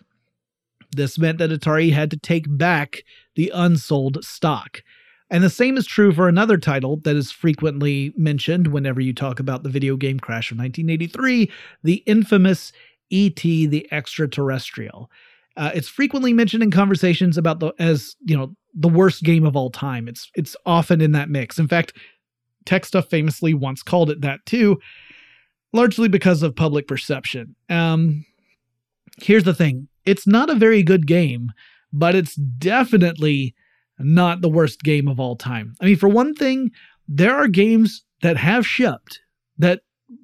This meant that Atari had to take back the unsold stock. And the same is true for another title that is frequently mentioned whenever you talk about the video game crash of 1983, the infamous E.T. the Extraterrestrial. Uh, it's frequently mentioned in conversations about the as you know the worst game of all time. It's it's often in that mix. In fact, Tech Stuff famously once called it that too, largely because of public perception. Um, here's the thing: it's not a very good game, but it's definitely not the worst game of all time. I mean, for one thing, there are games that have shipped that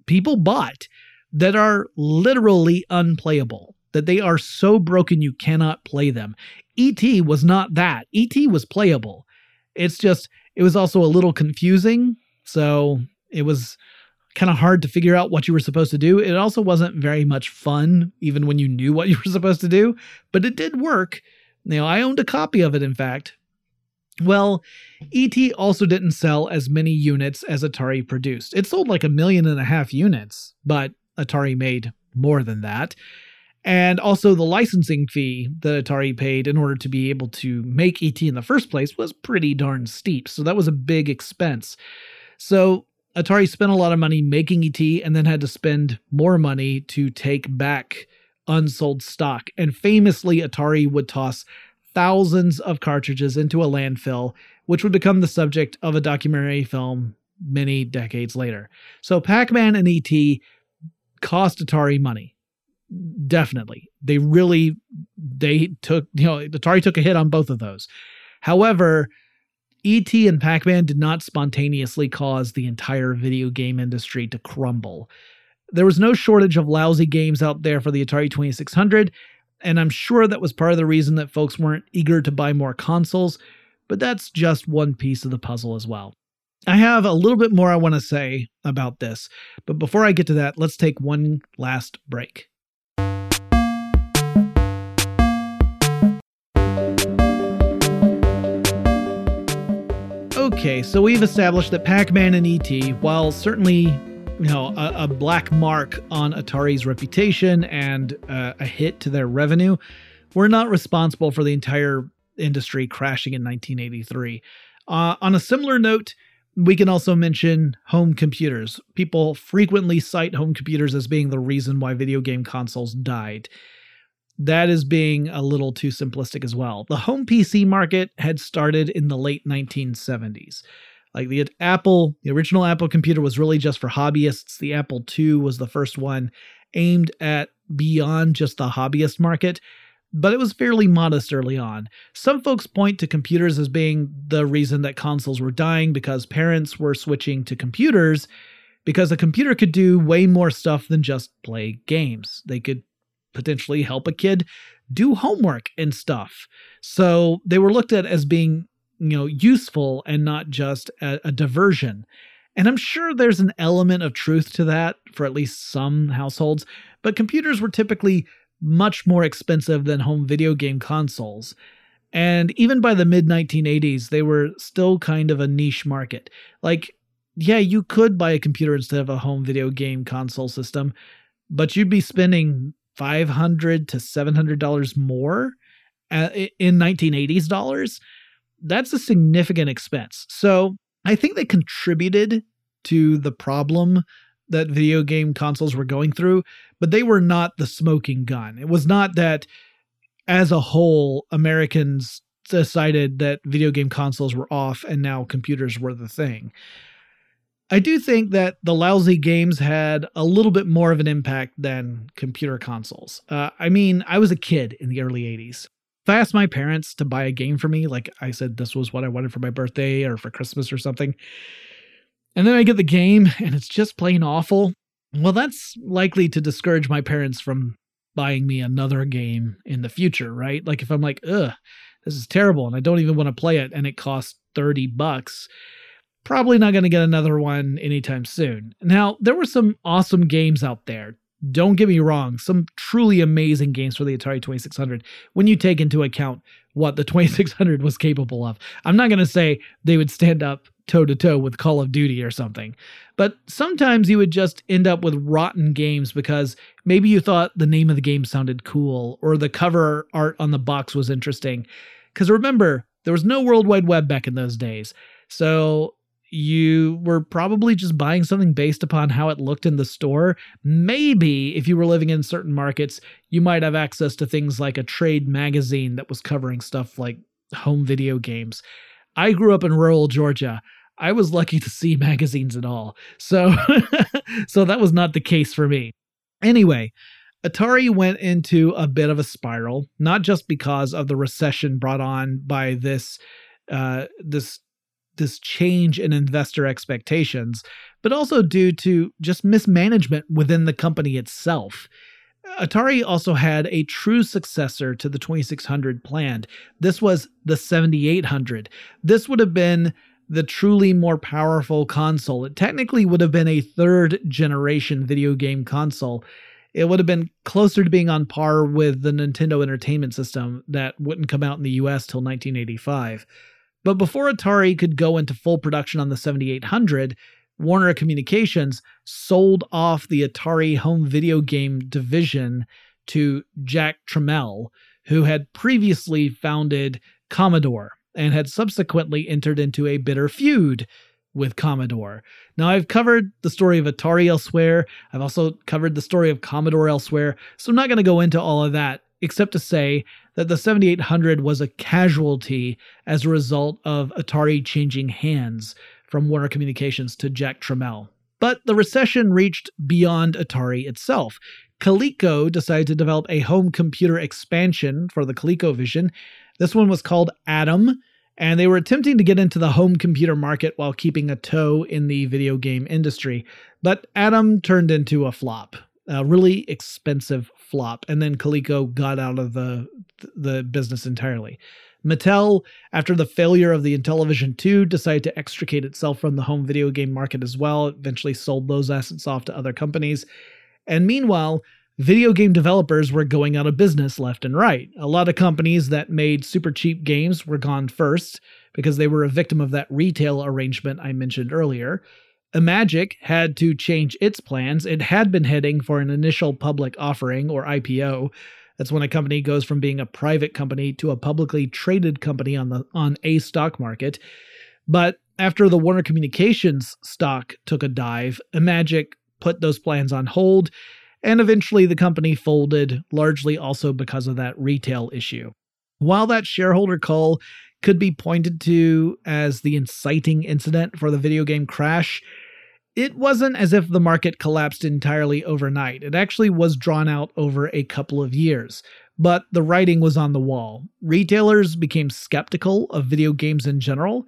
people bought that are literally unplayable, that they are so broken you cannot play them. E.T. was not that. E.T. was playable. It's just, it was also a little confusing. So it was kind of hard to figure out what you were supposed to do. It also wasn't very much fun, even when you knew what you were supposed to do, but it did work. You I owned a copy of it, in fact. Well, ET also didn't sell as many units as Atari produced. It sold like a million and a half units, but Atari made more than that. And also, the licensing fee that Atari paid in order to be able to make ET in the first place was pretty darn steep. So, that was a big expense. So, Atari spent a lot of money making ET and then had to spend more money to take back unsold stock. And famously, Atari would toss thousands of cartridges into a landfill, which would become the subject of a documentary film many decades later. So Pac Man and E.T. cost Atari money. Definitely. They really they took, you know, Atari took a hit on both of those. However, E.T. and Pac Man did not spontaneously cause the entire video game industry to crumble. There was no shortage of lousy games out there for the Atari 2600, and I'm sure that was part of the reason that folks weren't eager to buy more consoles, but that's just one piece of the puzzle as well. I have a little bit more I want to say about this, but before I get to that, let's take one last break. Okay, so we've established that Pac Man and E.T., while certainly you know a, a, black mark on Atari's reputation and uh, a hit to their revenue, We're not responsible for the entire industry crashing in 1983. Uh, on a similar note, we can also mention home computers. People frequently cite home computers as being the reason why video game consoles died. That is being a little too simplistic as well. The home PC market had started in the late 1970s. Like the Apple, the original Apple computer was really just for hobbyists. The Apple II was the first one aimed at beyond just the hobbyist market, but it was fairly modest early on. Some folks point to computers as being the reason that consoles were dying because parents were switching to computers because a computer could do way more stuff than just play games. They could potentially help a kid do homework and stuff. So they were looked at as being you know useful and not just a, a diversion. And i'm sure there's an element of truth to that for at least some households but computers were typically much more expensive than home video game consoles. And even by the mid 1980s they were still kind of a niche market. Like yeah you could buy a computer instead of a home video game console system but you'd be spending 500 to 700 dollars more uh, in 1980s dollars that's a significant expense. So I think they contributed to the problem that video game consoles were going through, but they were not the smoking gun. It was not that as a whole, Americans decided that video game consoles were off and now computers were the thing. I do think that the lousy games had a little bit more of an impact than computer consoles. Uh, I mean, I was a kid in the early 80s. If I asked my parents to buy a game for me, like I said, this was what I wanted for my birthday or for Christmas or something, and then I get the game and it's just plain awful, well, that's likely to discourage my parents from buying me another game in the future, right? Like if I'm like, ugh, this is terrible and I don't even want to play it and it costs 30 bucks, probably not going to get another one anytime soon. Now, there were some awesome games out there. Don't get me wrong, some truly amazing games for the Atari 2600 when you take into account what the 2600 was capable of. I'm not going to say they would stand up toe to toe with Call of Duty or something. But sometimes you would just end up with rotten games because maybe you thought the name of the game sounded cool or the cover art on the box was interesting. Because remember, there was no World Wide Web back in those days. So you were probably just buying something based upon how it looked in the store. Maybe if you were living in certain markets, you might have access to things like a trade magazine that was covering stuff like home video games. I grew up in rural Georgia. I was lucky to see magazines at all. So so that was not the case for me. Anyway, Atari went into a bit of a spiral, not just because of the recession brought on by this uh, this this change in investor expectations, but also due to just mismanagement within the company itself. Atari also had a true successor to the 2600 planned. This was the 7800. This would have been the truly more powerful console. It technically would have been a third generation video game console. It would have been closer to being on par with the Nintendo Entertainment System that wouldn't come out in the US till 1985. But before Atari could go into full production on the 7800, Warner Communications sold off the Atari home video game division to Jack Tramiel, who had previously founded Commodore and had subsequently entered into a bitter feud with Commodore. Now, I've covered the story of Atari elsewhere. I've also covered the story of Commodore elsewhere, so I'm not going to go into all of that, except to say that the 7800 was a casualty as a result of Atari changing hands from Warner Communications to Jack Tramiel. But the recession reached beyond Atari itself. Coleco decided to develop a home computer expansion for the ColecoVision. This one was called Adam, and they were attempting to get into the home computer market while keeping a toe in the video game industry. But Adam turned into a flop, a really expensive flop, and then Coleco got out of the the business entirely. Mattel, after the failure of the Intellivision 2, decided to extricate itself from the home video game market as well, eventually sold those assets off to other companies. And meanwhile, video game developers were going out of business left and right. A lot of companies that made super cheap games were gone first because they were a victim of that retail arrangement I mentioned earlier. Imagic had to change its plans. It had been heading for an initial public offering or IPO, that's when a company goes from being a private company to a publicly traded company on the on a stock market. But after the Warner Communications stock took a dive, Imagic put those plans on hold, and eventually the company folded, largely also because of that retail issue. While that shareholder call could be pointed to as the inciting incident for the video game crash, it wasn't as if the market collapsed entirely overnight. It actually was drawn out over a couple of years. But the writing was on the wall. Retailers became skeptical of video games in general.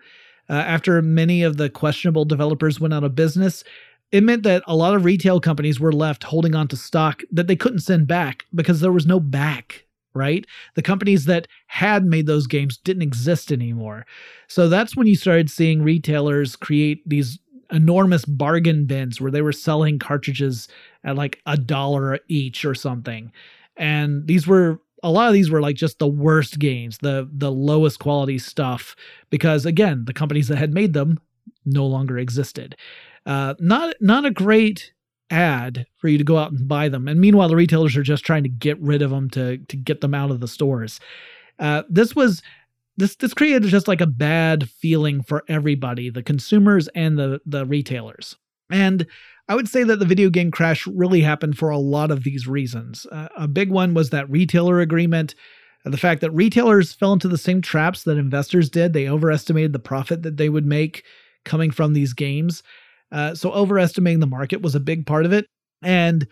Uh, after many of the questionable developers went out of business, it meant that a lot of retail companies were left holding on to stock that they couldn't send back because there was no back right? The companies that had made those games didn't exist anymore. So that's when you started seeing retailers create these enormous bargain bins where they were selling cartridges at like a dollar each or something. And these were a lot of these were like just the worst games, the the lowest quality stuff because again, the companies that had made them no longer existed. Uh, not not a great ad for you to go out and buy them. And meanwhile, the retailers are just trying to get rid of them to to get them out of the stores. Uh, this was this this created just like a bad feeling for everybody, the consumers and the the retailers. And I would say that the video game crash really happened for a lot of these reasons. Uh, a big one was that retailer agreement, uh, the fact that retailers fell into the same traps that investors did. They overestimated the profit that they would make coming from these games. Uh, so overestimating the market was a big part of it. And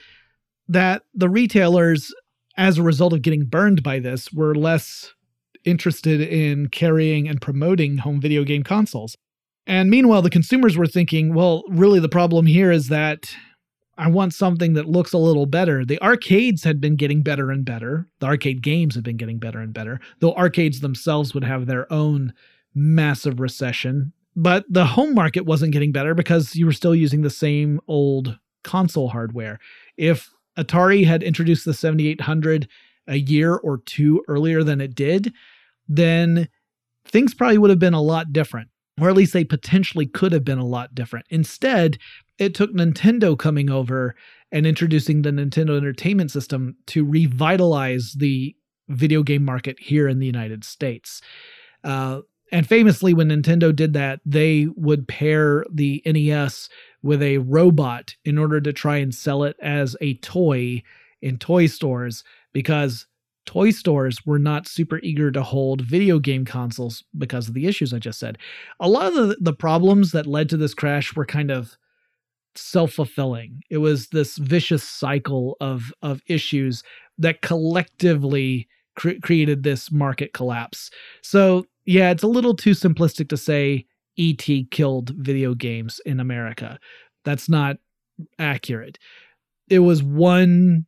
that the retailers, as a result of getting burned by this, were less interested in carrying and promoting home video game consoles. And meanwhile, the consumers were thinking, well, really, the problem here is that I want something that looks a little better. The arcades had been getting better and better. The arcade games had been getting better and better, though arcades themselves would have their own massive recession. But the home market wasn't getting better because you were still using the same old console hardware. If Atari had introduced the 7800 a year or two earlier than it did, then things probably would have been a lot different, or at least they potentially could have been a lot different. Instead, it took Nintendo coming over and introducing the Nintendo Entertainment System to revitalize the video game market here in the United States. Uh, and famously, when Nintendo did that, they would pair the NES with a robot in order to try and sell it as a toy in toy stores because toy stores were not super eager to hold video game consoles because of the issues I just said. A lot of the, the problems that led to this crash were kind of self-fulfilling. It was this vicious cycle of of issues that collectively cre- created this market collapse. So, yeah, it's a little too simplistic to say ET killed video games in America. That's not accurate. It was one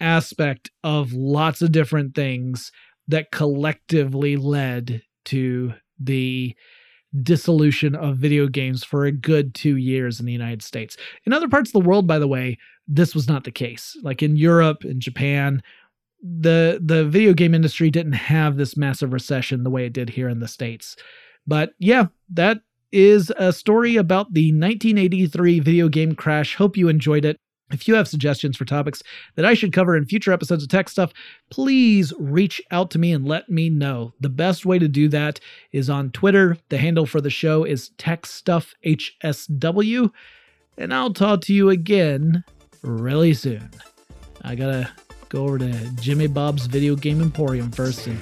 aspect of lots of different things that collectively led to the dissolution of video games for a good two years in the United States. In other parts of the world, by the way, this was not the case. Like in Europe and Japan, the the video game industry didn't have this massive recession the way it did here in the States. But yeah, that is a story about the 1983 video game crash. Hope you enjoyed it. If you have suggestions for topics that I should cover in future episodes of Tech Stuff, please reach out to me and let me know. The best way to do that is on Twitter. The handle for the show is TechStuffHSW. And I'll talk to you again really soon. I gotta go over to Jimmy Bob's Video Game Emporium first and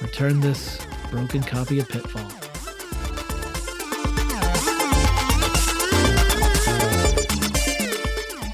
return this broken copy of Pitfall.